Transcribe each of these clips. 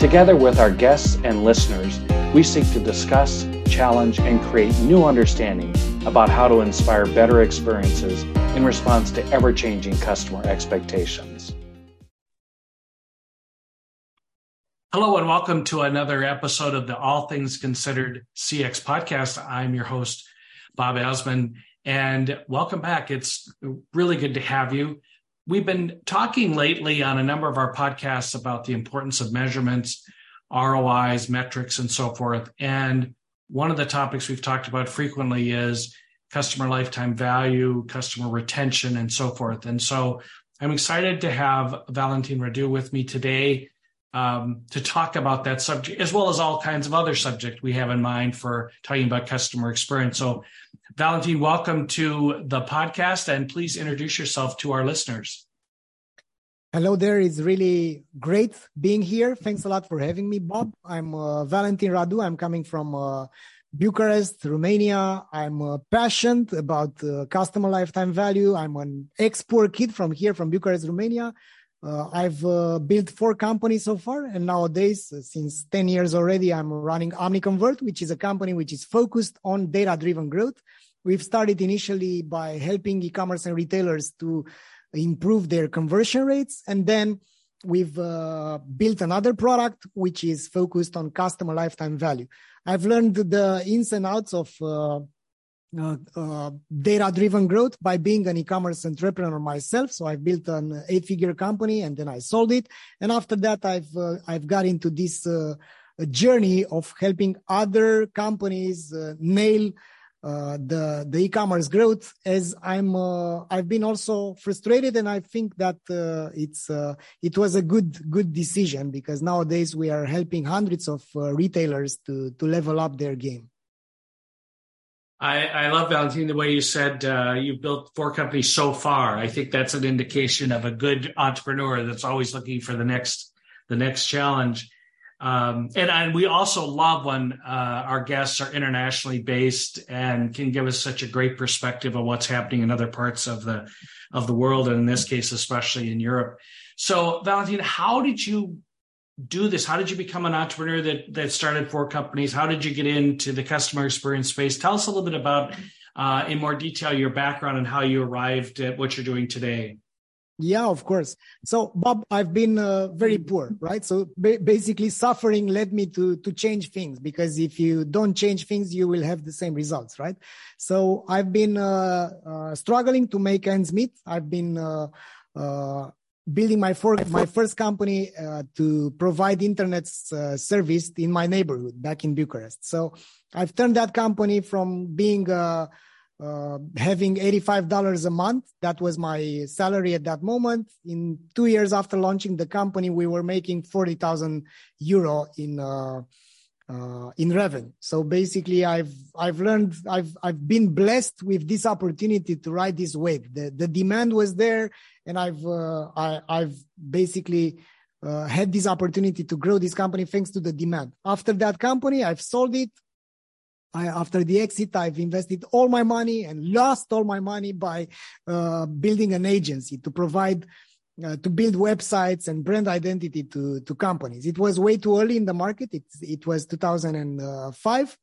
Together with our guests and listeners, we seek to discuss, challenge, and create new understanding about how to inspire better experiences in response to ever changing customer expectations. Hello, and welcome to another episode of the All Things Considered CX podcast. I'm your host, Bob Azman, and welcome back. It's really good to have you. We've been talking lately on a number of our podcasts about the importance of measurements, ROIs, metrics, and so forth. And one of the topics we've talked about frequently is customer lifetime value, customer retention, and so forth. And so I'm excited to have Valentine Radu with me today um, to talk about that subject, as well as all kinds of other subject we have in mind for talking about customer experience. So, Valentine, welcome to the podcast, and please introduce yourself to our listeners. Hello there. It's really great being here. Thanks a lot for having me, Bob. I'm uh, Valentin Radu. I'm coming from uh, Bucharest, Romania. I'm uh, passionate about uh, customer lifetime value. I'm an ex-poor kid from here, from Bucharest, Romania. Uh, I've uh, built four companies so far, and nowadays, uh, since 10 years already, I'm running OmniConvert, which is a company which is focused on data-driven growth. We've started initially by helping e-commerce and retailers to improve their conversion rates, and then we've uh, built another product which is focused on customer lifetime value. I've learned the ins and outs of uh, uh, data driven growth by being an e-commerce entrepreneur myself. So I built an eight figure company and then I sold it. And after that, I've, uh, I've got into this uh, journey of helping other companies uh, nail uh, the the e-commerce growth as i'm i've been also frustrated and i think that it's it was a good good decision because nowadays we are helping hundreds of retailers to to level up their game I, I love Valentine the way you said uh, you've built four companies so far. I think that's an indication of a good entrepreneur that's always looking for the next the next challenge. Um, and, and we also love when uh, our guests are internationally based and can give us such a great perspective of what's happening in other parts of the of the world, and in this case, especially in Europe. So, Valentine, how did you do this? How did you become an entrepreneur that that started four companies? How did you get into the customer experience space? Tell us a little bit about, uh, in more detail, your background and how you arrived at what you're doing today. Yeah, of course. So, Bob, I've been uh, very poor, right? So ba- basically, suffering led me to to change things because if you don't change things, you will have the same results, right? So I've been uh, uh, struggling to make ends meet. I've been uh, uh, building my, for, my first company uh, to provide internet uh, service in my neighborhood back in Bucharest. So I've turned that company from being uh, uh having $85 a month. That was my salary at that moment. In two years after launching the company, we were making 40,000 euro in uh, in revenue. So basically, I've I've learned I've I've been blessed with this opportunity to ride this wave. The the demand was there, and I've uh, I, I've basically uh, had this opportunity to grow this company thanks to the demand. After that company, I've sold it. I, after the exit, I've invested all my money and lost all my money by uh, building an agency to provide uh, to build websites and brand identity to to companies. It was way too early in the market. It it was 2005,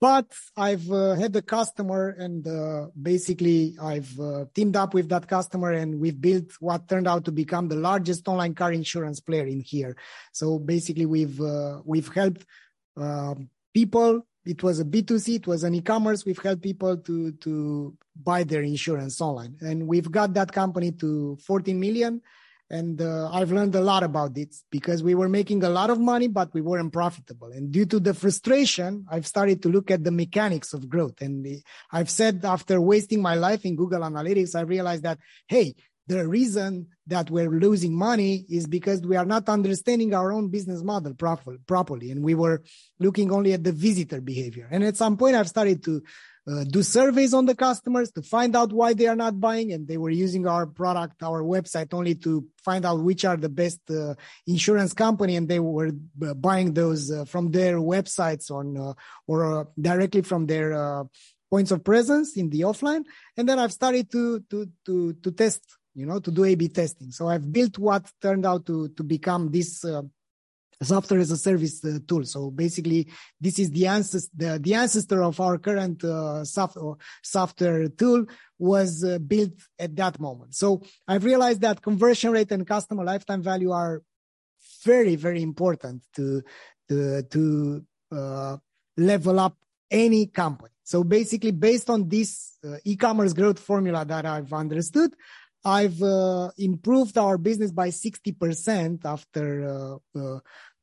but I've uh, had a customer and uh, basically I've uh, teamed up with that customer and we've built what turned out to become the largest online car insurance player in here. So basically we've uh, we've helped um, people it was a b2c it was an e-commerce. We've helped people to to buy their insurance online. And we've got that company to 14 million. And uh, i've learned a lot about it because we were making a lot of money but we weren't profitable. And due to the frustration i've started to look at the mechanics of growth. And the, i've said after wasting my life in google analytics i realized that hey the reason that we're losing money is because we are not understanding our own business model proper, properly and we were looking only at the visitor behavior. And at some point i've started to uh, do surveys on the customers to find out why they are not buying and they were using our product our website only to find out which are the best uh, insurance company and they were uh, buying those uh, from their websites on uh, or uh, directly from their points of presence in the offline. And then i've started to to to to test you know, to do A/B testing. So I've built what turned out to to become this uh, software as a service uh, tool. So basically, this is the ancestor the, the ancestor of our current uh, software software tool was uh, built at that moment. So I've realized that conversion rate and customer lifetime value are very very important to to to uh, level up any company. So basically, based on this uh, e-commerce growth formula that I've understood, I've uh, improved our business by 60% after uh, uh,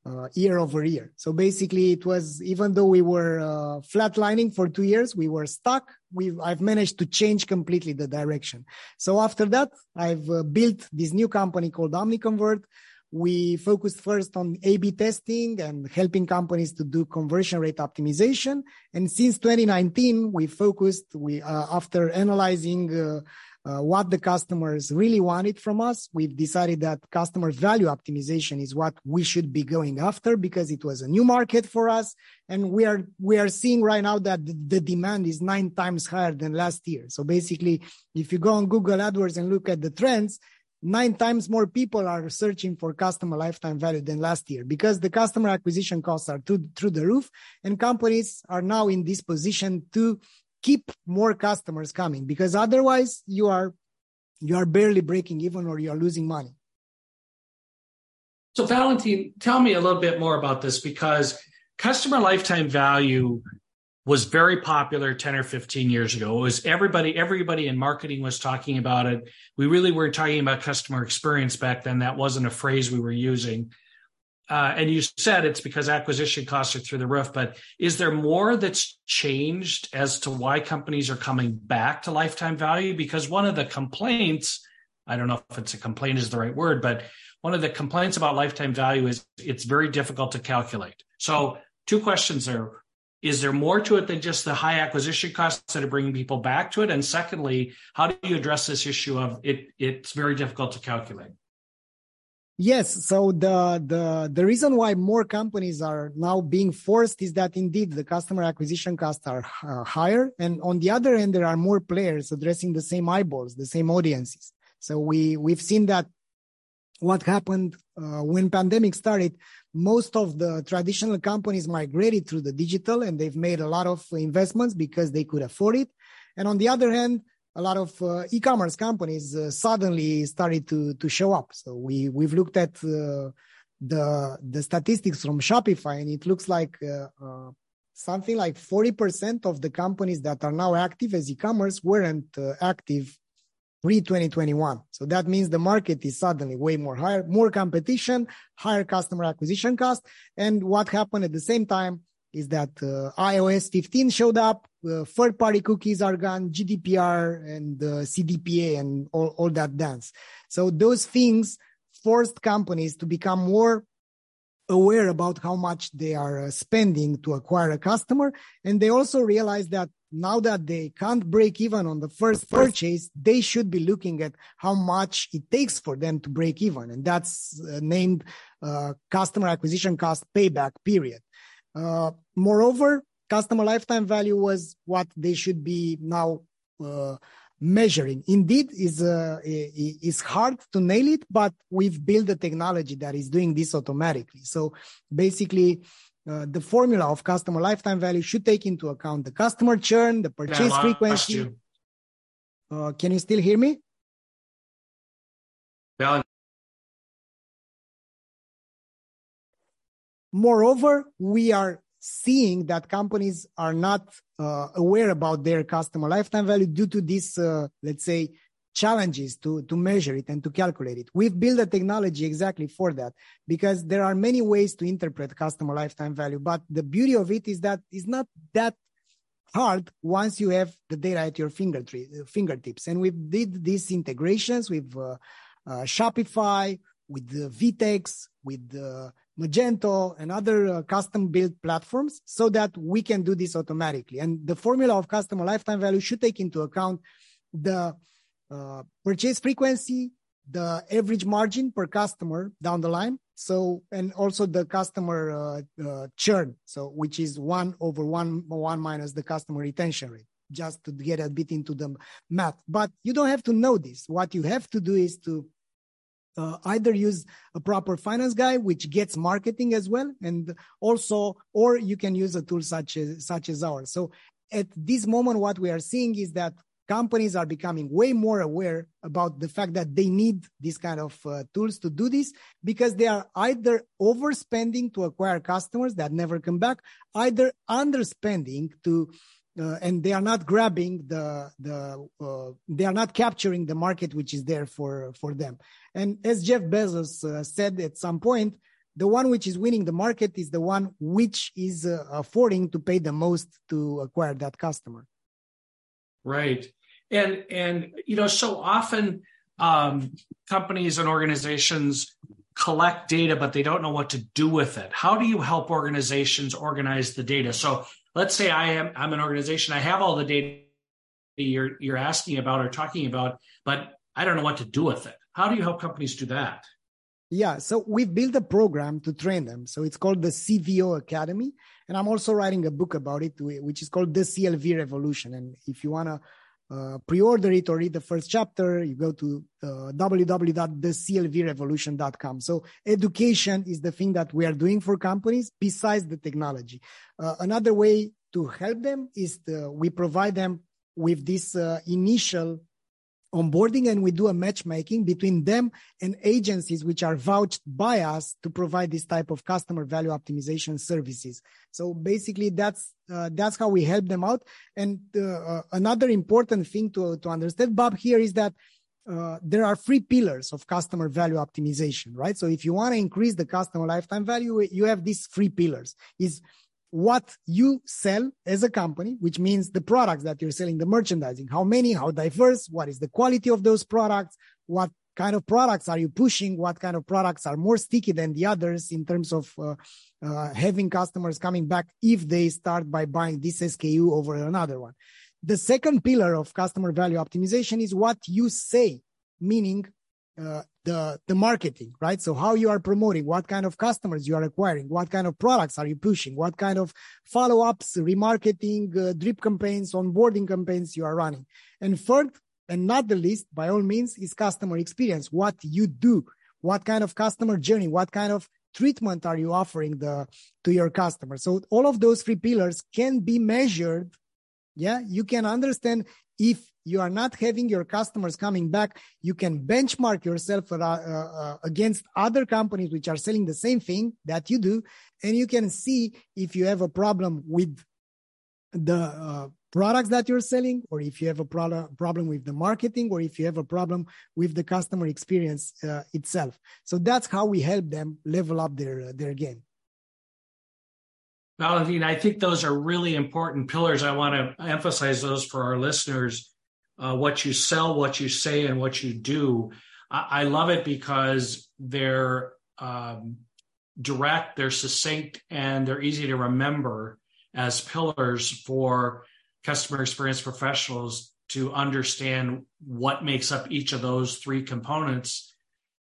uh, year over year. So basically, it was even though we were uh, flatlining for two years, we were stuck. We've, I've managed to change completely the direction. So after that, I've uh, built this new company called OmniConvert. We focused first on A/B testing and helping companies to do conversion rate optimization. And since 2019, we focused. We after analyzing uh, what the customers really wanted from us. We've decided that customer value optimization is what we should be going after because it was a new market for us. And we are, we are seeing right now that the, the demand is nine times higher than last year. So basically, if you go on Google AdWords and look at the trends, nine times more people are searching for customer lifetime value than last year because the customer acquisition costs are through, through the roof and companies are now in this position to keep more customers coming because otherwise you are you are barely breaking even or you are losing money. So valentine tell me a little bit more about this because customer lifetime value was very popular 10 or 15 years ago. It was everybody everybody in marketing was talking about it. We really were talking about customer experience back then. That wasn't a phrase we were using uh, and you said it's because acquisition costs are through the roof, but is there more that's changed as to why companies are coming back to lifetime value? Because one of the complaints, I don't know if it's a complaint is the right word, but one of the complaints about lifetime value is it's very difficult to calculate. So, two questions there. Is there more to it than just the high acquisition costs that are bringing people back to it? And secondly, how do you address this issue of it? It's very difficult to calculate. Yes. So the, the, the reason why more companies are now being forced is that indeed the customer acquisition costs are uh, higher. And on the other end, there are more players addressing the same eyeballs, the same audiences. So we, we've seen that what happened uh, when pandemic started, most of the traditional companies migrated through the digital and they've made a lot of investments because they could afford it. And on the other hand, a lot of uh, e-commerce companies uh, suddenly started to to show up. So we we've looked at uh, the the statistics from Shopify, and it looks like uh, uh, something like forty percent of the companies that are now active as e-commerce weren't uh, active pre 2021. So that means the market is suddenly way more higher, more competition, higher customer acquisition cost, and what happened at the same time is that iOS 15 showed up, third party cookies are gone, GDPR and CDPA and all, all that dance. So those things forced companies to become more aware about how much they are uh, spending to acquire a customer. And they also realize that now that they can't break even on the first purchase, they should be looking at how much it takes for them to break even. And that's uh, named uh, customer acquisition cost payback period. Uh, moreover, customer lifetime value was what they should be now uh, measuring. Indeed, is uh, is hard to nail it, but we've built a technology that is doing this automatically. So basically. Uh, the formula of customer lifetime value should take into account the customer churn, the purchase yeah, frequency. Uh, can you still hear me? Yeah. Moreover, we are seeing that companies are not uh, aware about their customer lifetime value due to these, uh, let's say, challenges to, to measure it and to calculate it. We've built a technology exactly for that because there are many ways to interpret customer lifetime value. But the beauty of it is that it's not that hard once you have the data at your fingertips. And we've did these integrations with uh, uh, Shopify, with the VTEX, with the Magento and other uh, custom built platforms so that we can do this automatically. And the formula of customer lifetime value should take into account the uh, purchase frequency, the average margin per customer down the line. So, and also the customer uh, uh, churn. So, which is one over one, one minus the customer retention rate, just to get a bit into the math. But you don't have to know this. What you have to do is to uh, either use a proper finance guy which gets marketing as well and also or you can use a tool such as such as ours. So at this moment what we are seeing is that companies are becoming way more aware about the fact that they need these kind of uh, tools to do this because they are either overspending to acquire customers that never come back either underspending to uh, and they are not grabbing the the uh, they are not capturing the market which is there for for them. And as jeff bezos uh, said at some point the one which is winning the market is the one which is uh, affording to pay the most to acquire that customer. Right. And and you know so often um, companies and organizations collect data but they don't know what to do with it. How do you help organizations organize the data? So let's say I am I'm an organization, I have all the data you're you're asking about or talking about, but I don't know what to do with it. How do you help companies do that? Yeah, so we've built a program to train them. So it's called the CVO Academy. And I'm also writing a book about it, which is called The CLV Revolution. And if you want to uh, pre-order it or read the first chapter, you go to uh, www.theclvrevolution.com. So education is the thing that we are doing for companies besides the technology. Uh, another way to help them is the, we provide them with this uh, initial onboarding and we do a matchmaking between them and agencies which are vouched by us to provide this type of customer value optimization services. So basically that's uh, that's how we help them out. And uh, uh, another important thing to to understand bob here is that uh, there are three pillars of customer value optimization right? So if you want to increase the customer lifetime value you have these three pillars is what you sell as a company, which means the products that you're selling, the merchandising, how many, how diverse, what is the quality of those products, what kind of products are you pushing, what kind of products are more sticky than the others in terms of uh, uh, having customers coming back if they start by buying this SKU over another one. The second pillar of customer value optimization is what you say, meaning uh, the the marketing right? So how you are promoting what kind of customers you are acquiring what kind of products are you pushing what kind of follow-ups remarketing uh, drip campaigns onboarding campaigns you are running. And third and not the least by all means is customer experience. What you do what kind of customer journey what kind of treatment are you offering the to your customer? So all of those three pillars can be measured. Yeah you can understand if you are not having your customers coming back, you can benchmark yourself uh, uh, against other companies which are selling the same thing that you do, and you can see if you have a problem with the uh, products that you're selling, or if you have a pro- problem with the marketing, or if you have a problem with the customer experience uh, itself. So that's how we help them level up their their game. Valentin, I think those are really important pillars. I want to emphasize those for our listeners uh, what you sell, what you say, and what you do. I, I love it because they're um, direct, they're succinct, and they're easy to remember as pillars for customer experience professionals to understand what makes up each of those three components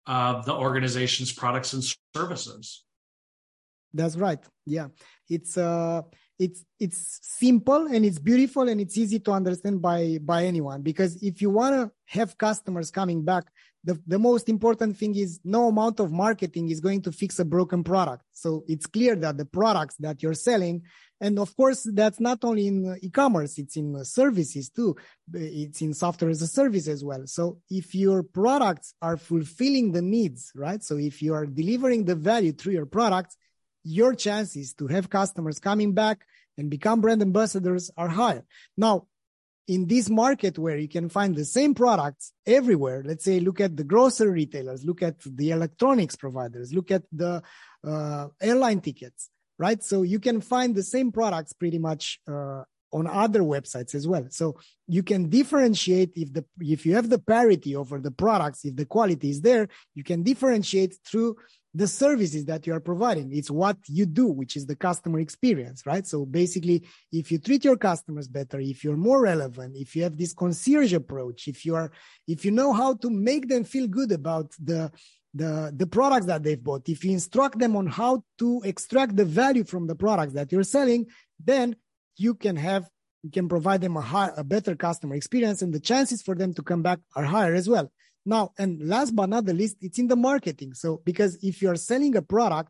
of the organization's products and services. That's right. Yeah, it's uh, it's it's simple and it's beautiful and it's easy to understand by by anyone. Because if you want to have customers coming back the, the most important thing is no amount of marketing is going to fix a broken product. So it's clear that the products that you're selling and of course that's not only in e-commerce it's in services too. It's in software as a service as well. So if your products are fulfilling the needs right? So if you are delivering the value through your products your chances to have customers coming back and become brand ambassadors are higher. Now, in this market where you can find the same products everywhere, let's say look at the grocery retailers, look at the electronics providers, look at the uh, airline tickets, right? So you can find the same products pretty much uh, on other websites as well. So you can differentiate if the if you have the parity over the products, if the quality is there, you can differentiate through the services that you are providing. It's what you do, which is the customer experience, right? So basically, if you treat your customers better, if you're more relevant, if you have this concierge approach, if you are, if you know how to make them feel good about the the the products that they've bought, if you instruct them on how to extract the value from the products that you're selling, then you can have you can provide them a high, a better customer experience, and the chances for them to come back are higher as well. Now, and last but not the least, it's in the marketing. So, because if you're selling a product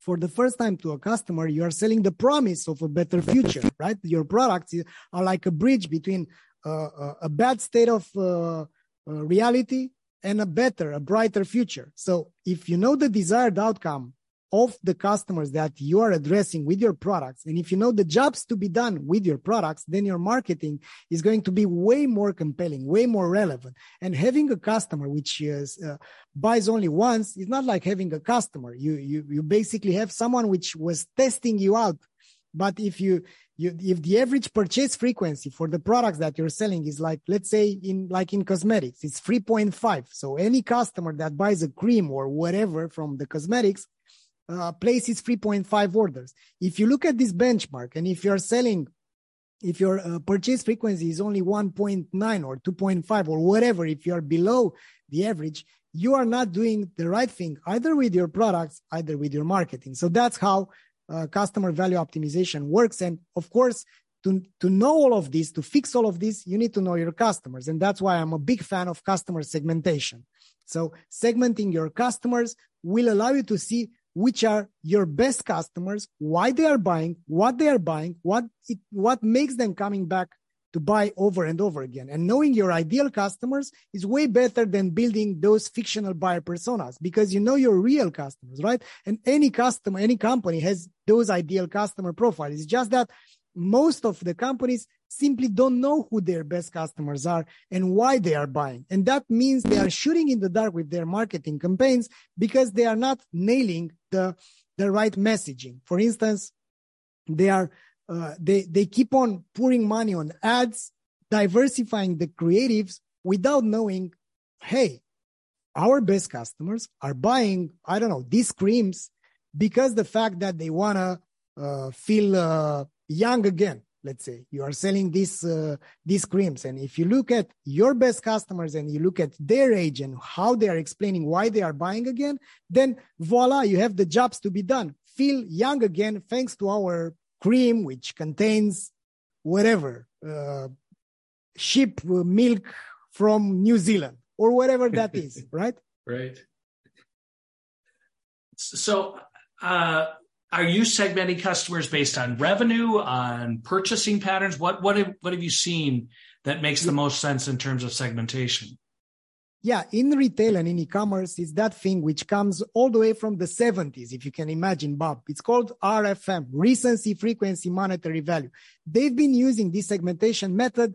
for the first time to a customer, you are selling the promise of a better future, right? Your products are like a bridge between uh, a bad state of uh, uh, reality and a better, a brighter future. So, if you know the desired outcome of the customers that you are addressing with your products. And if you know the jobs to be done with your products, then your marketing is going to be way more compelling, way more relevant. And having a customer which is, uh, buys only once is not like having a customer. You, you, you basically have someone which was testing you out. But if you, you, if the average purchase frequency for the products that you're selling is like, let's say in, like in cosmetics, it's 3.5. So any customer that buys a cream or whatever from the cosmetics uh, places 3.5 orders. If you look at this benchmark and if you're selling, if your uh, purchase frequency is only 1.9 or 2.5 or whatever, if you're below the average, you are not doing the right thing either with your products, either with your marketing. So that's how uh, customer value optimization works. And of course, to, to know all of this, to fix all of this, you need to know your customers. And that's why I'm a big fan of customer segmentation. So segmenting your customers will allow you to see which are your best customers, why they are buying, what they are buying, what it, what makes them coming back to buy over and over again. And knowing your ideal customers is way better than building those fictional buyer personas because you know your real customers, right? And any customer, any company has those ideal customer profiles. It's just that most of the companies simply don't know who their best customers are and why they are buying. And that means they are shooting in the dark with their marketing campaigns because they are not nailing the, the right messaging. For instance, they are, uh, they, they keep on pouring money on ads, diversifying the creatives without knowing, hey, our best customers are buying, I don't know, these creams because the fact that they want to uh, feel uh, young again let's say. You are selling these uh, these creams. And if you look at your best customers and you look at their age and how they are explaining why they are buying again then voila you have the jobs to be done. Feel young again thanks to our cream which contains whatever uh, sheep milk from new zealand or whatever that is right? Right. So uh are you segmenting customers based on revenue, on purchasing patterns? What what have, what have you seen that makes the most sense in terms of segmentation? Yeah, in retail and in e-commerce, it's that thing which comes all the way from the 70s, if you can imagine, Bob. It's called RFM, recency, frequency, monetary value. They've been using this segmentation method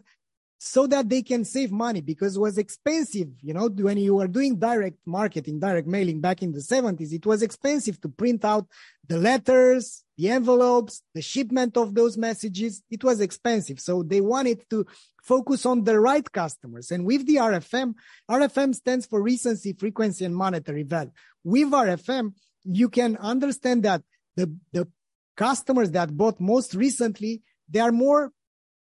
so that they can save money because it was expensive. You know, when you were doing direct marketing, direct mailing back in the 70s, it was expensive to print out the letters, the envelopes, the shipment of those messages. It was expensive. So they wanted to focus on the right customers. And with the RFM, RFM stands for recency, frequency, and monetary value. With RFM, you can understand that the, the customers that bought most recently, they are more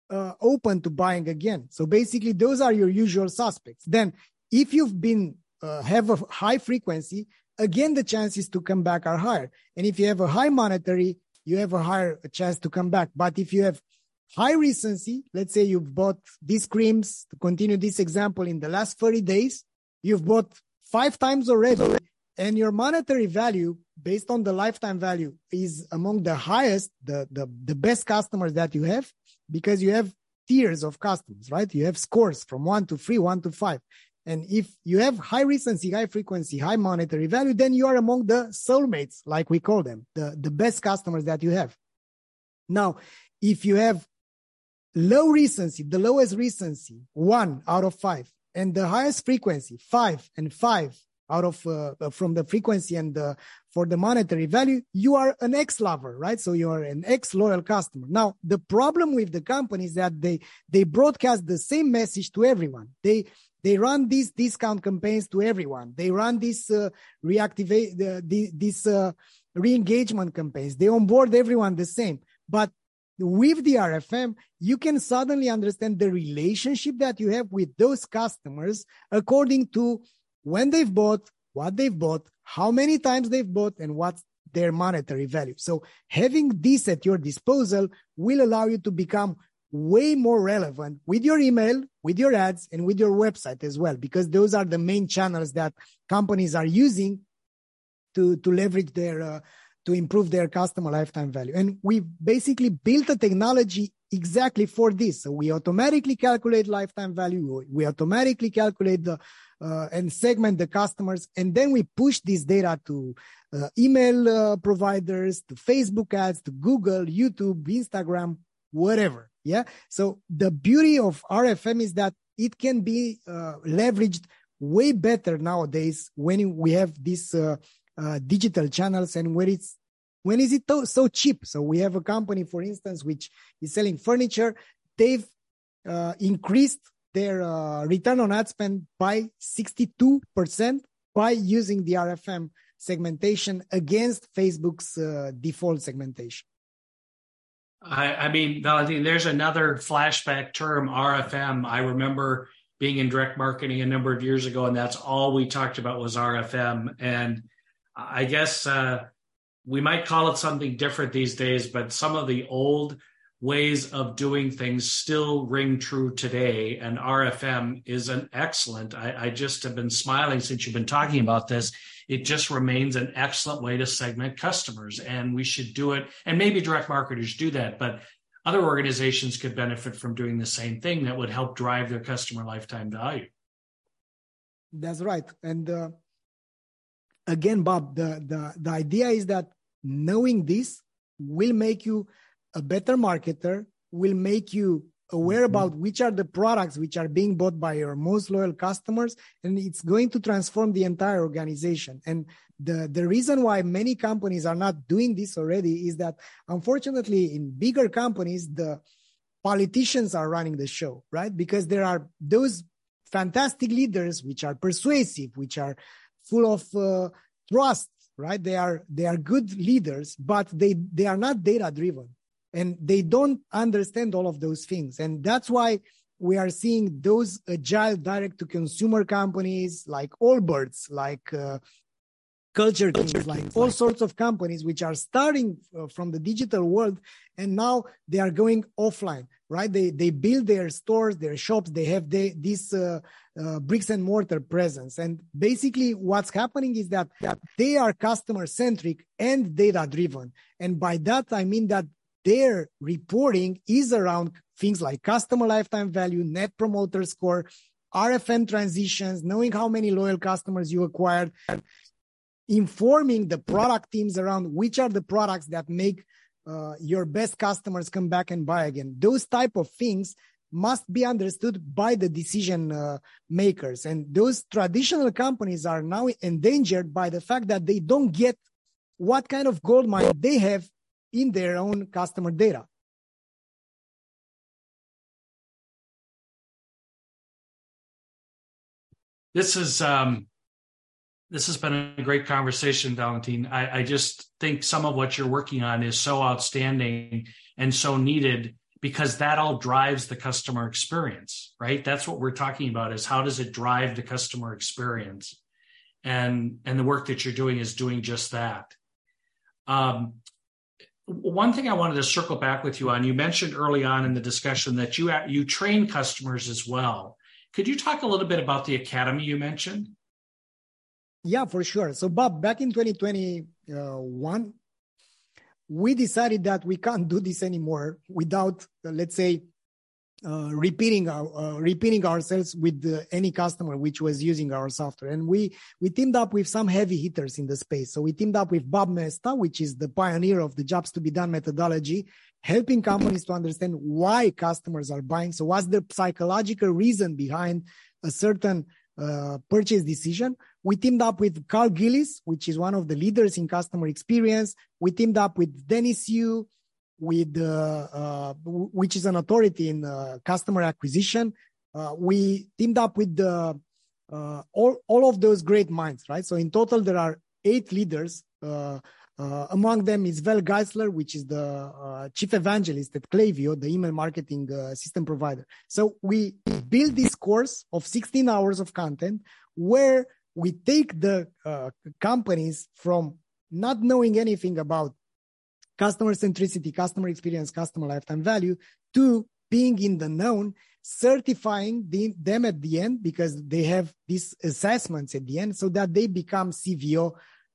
uh, open to buying again. So basically, those are your usual suspects. Then, if you've been uh, have a high frequency, again the chances to come back are higher. And if you have a high monetary, you have a higher chance to come back. But if you have high recency, let's say you've bought these creams to continue this example in the last 30 days, you've bought five times already, and your monetary value based on the lifetime value is among the highest, the, the, the best customers that you have because you have tiers of customers, right? You have scores from one to three, one to five. And if you have high recency, high frequency, high monetary value, then you are among the soulmates, like we call them, the, the best customers that you have. Now, if you have low recency, the lowest recency, one out of five, and the highest frequency, five and five, out of uh, uh, from the frequency and the, for the monetary value, you are an ex lover, right? So you are an ex loyal customer. Now the problem with the company is that they they broadcast the same message to everyone. They they run these discount campaigns to everyone. They run these uh, reactivate the, the, these uh, re-engagement campaigns. They onboard everyone the same. But with the RFM, you can suddenly understand the relationship that you have with those customers according to when they've bought, what they've bought, how many times they've bought, and what's their monetary value. So having this at your disposal will allow you to become way more relevant with your email, with your ads, and with your website as well, because those are the main channels that companies are using to, to leverage their, uh, to improve their customer lifetime value. And we basically built a technology exactly for this. So we automatically calculate lifetime value. We automatically calculate the, uh, and segment the customers. And then we push this data to uh, email uh, providers, to Facebook ads, to Google, YouTube, Instagram, whatever. Yeah. So the beauty of RFM is that it can be uh, leveraged way better nowadays when we have these uh, uh, digital channels and where it's when is it so cheap? So we have a company, for instance, which is selling furniture. They've uh, increased their uh, return on ad spend by 62% by using the RFM segmentation against Facebook's uh, default segmentation. I, I mean, there's another flashback term, RFM. I remember being in direct marketing a number of years ago, and that's all we talked about was RFM. And I guess uh, we might call it something different these days, but some of the old ways of doing things still ring true today. And RFM is an excellent. I, I just have been smiling since you've been talking about this it just remains an excellent way to segment customers. And we should do it. And maybe direct marketers do that, but other organizations could benefit from doing the same thing that would help drive their customer lifetime value. That's right. And uh, again, Bob, the, the, the idea is that knowing this will make you a better marketer, will make you aware mm-hmm. about which are the products which are being bought by your most loyal customers and it's going to transform the entire organization. And the the reason why many companies are not doing this already is that unfortunately in bigger companies the politicians are running the show right? Because there are those fantastic leaders which are persuasive which are full of uh, trust right? They are they are good leaders but they they are not data driven and they don't understand all of those things. And that's why we are seeing those agile direct to consumer companies like allbirds like uh, culture teams like all sorts of companies which are starting uh, from the digital world and now they are going offline right? They they build their stores their shops. They have this uh, uh, bricks and mortar presence. And basically what's happening is that, that they are customer centric and data driven and by that i mean that their reporting is around things like customer lifetime value, net promoter score, RFM transitions, knowing how many loyal customers you acquired, informing the product teams around which are the products that make uh, your best customers come back and buy again. Those type of things must be understood by the decision uh, makers. And those traditional companies are now endangered by the fact that they don't get what kind of gold mine they have in their own customer data. This is um, this has been a great conversation, Valentin. I, I just think some of what you're working on is so outstanding and so needed because that all drives the customer experience, right? That's what we're talking about is how does it drive the customer experience? And and the work that you're doing is doing just that. Um, one thing I wanted to circle back with you on, you mentioned early on in the discussion that you you train customers as well. Could you talk a little bit about the academy you mentioned? Yeah, for sure. So, Bob, back in 2021, we decided that we can't do this anymore without, uh, let's say, uh, repeating our uh, repeating ourselves with the, any customer which was using our software. And we we teamed up with some heavy hitters in the space. So we teamed up with bob moesta which is the pioneer of the jobs to be done methodology helping companies to understand why customers are buying. So what's the psychological reason behind a certain uh, purchase decision? We teamed up with Carl Gillis, which is one of the leaders in customer experience. We teamed up with Dennis Yu, with uh, uh, which is an authority in uh, customer acquisition. Uh, we teamed up with uh, all all of those great minds, right? So in total, there are eight leaders. Uh, among them is Val Geisler, which is the chief evangelist at Klaviyo, the email marketing system provider. So we build this course of 16 hours of content where we take the companies from not knowing anything about customer centricity, customer experience, customer lifetime value to being in the known, certifying the, them at the end because they have these assessments at the end so that they become CVO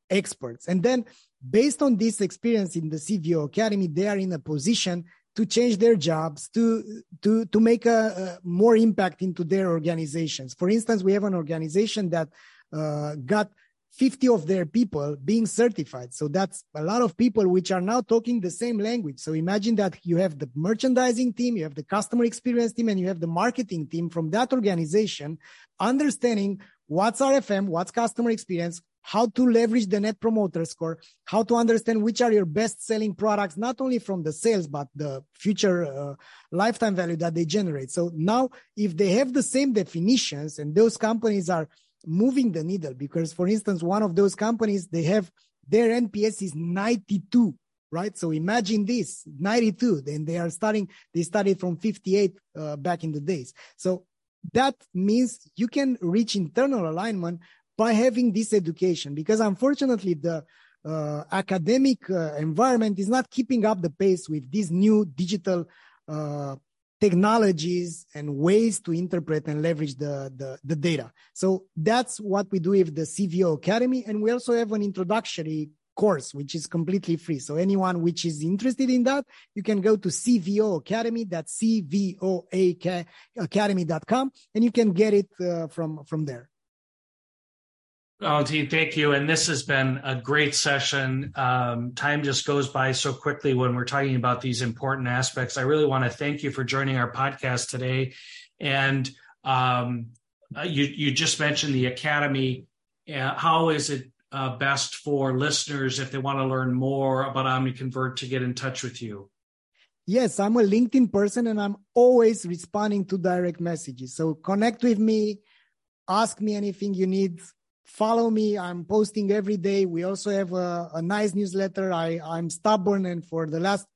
experts. And then based on this experience in the CVO Academy, they are in a position to change their jobs, to, to, to make a, a more impact into their organizations. For instance, we have an organization that uh, got 50 of their people being certified. So that's a lot of people which are now talking the same language. So imagine that you have the merchandising team, you have the customer experience team, and you have the marketing team from that organization understanding what's RFM, what's customer experience, how to leverage the net promoter score, how to understand which are your best selling products, not only from the sales, but the future uh, lifetime value that they generate. So now if they have the same definitions and those companies are moving the needle because for instance one of those companies they have their nps is 92 right? So imagine this 92 then they are starting they started from 58 uh, back in the days. So that means you can reach internal alignment by having this education because unfortunately the uh, academic uh, environment is not keeping up the pace with these new digital uh, technologies and ways to interpret and leverage the, the, the, data. So that's what we do with the CVO Academy. And we also have an introductory course, which is completely free. So anyone which is interested in that, you can go to CVO Academy, that's C-V-O-A Academy.com, and you can get it uh, from, from there. Valentin, thank you. And this has been a great session. Um, time just goes by so quickly when we're talking about these important aspects. I really want to thank you for joining our podcast today. And um, uh, you, you just mentioned the Academy. Uh, how is it uh, best for listeners if they want to learn more about OmniConvert to get in touch with you? Yes, I'm a LinkedIn person and I'm always responding to direct messages. So connect with me, ask me anything you need follow me. I'm posting every day. We also have a, a nice newsletter. I, I'm stubborn, and for the last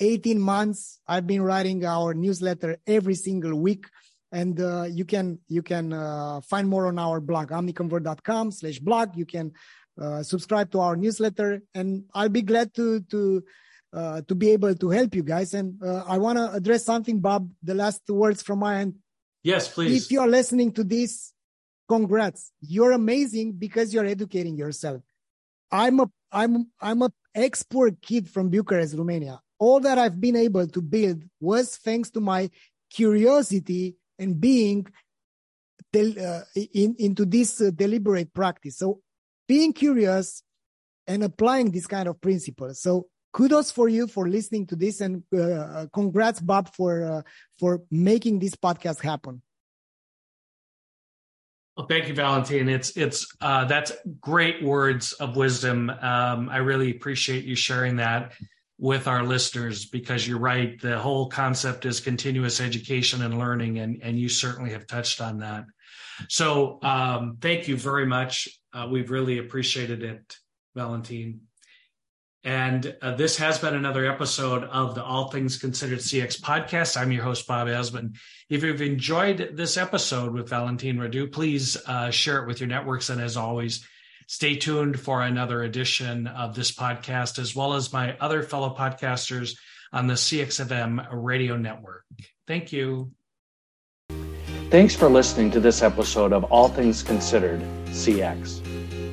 18 months, I've been writing our newsletter every single week. And uh, you can you can uh, find more on our blog omniconvert.com slash blog. You can uh, subscribe to our newsletter, and I'll be glad to to uh, to be able to help you guys. And uh, I want to address something, Bob. The last words from my end. Yes, please. If you are listening to this congrats. You're amazing because you're educating yourself. I'm a i'm i'm a export kid from bucharest romania. All that i've been able to build was thanks to my curiosity and being del, uh, in, into this uh, deliberate practice. So being curious and applying this kind of principles so kudos for you for listening to this and uh, congrats bob for uh, for making this podcast happen well, thank you, Valentine. It's it's uh, that's great words of wisdom. Um, I really appreciate you sharing that with our listeners because you're right. The whole concept is continuous education and learning, and and you certainly have touched on that. So um, thank you very much. Uh, we've really appreciated it, Valentin. And uh, this has been another episode of the All Things Considered CX podcast. I'm your host, Bob Azman. If you've enjoyed this episode with Valentin Radu, please uh, share it with your networks. And as always, stay tuned for another edition of this podcast, as well as my other fellow podcasters on the CXFM radio network. Thank you. Thanks for listening to this episode of All Things Considered CX.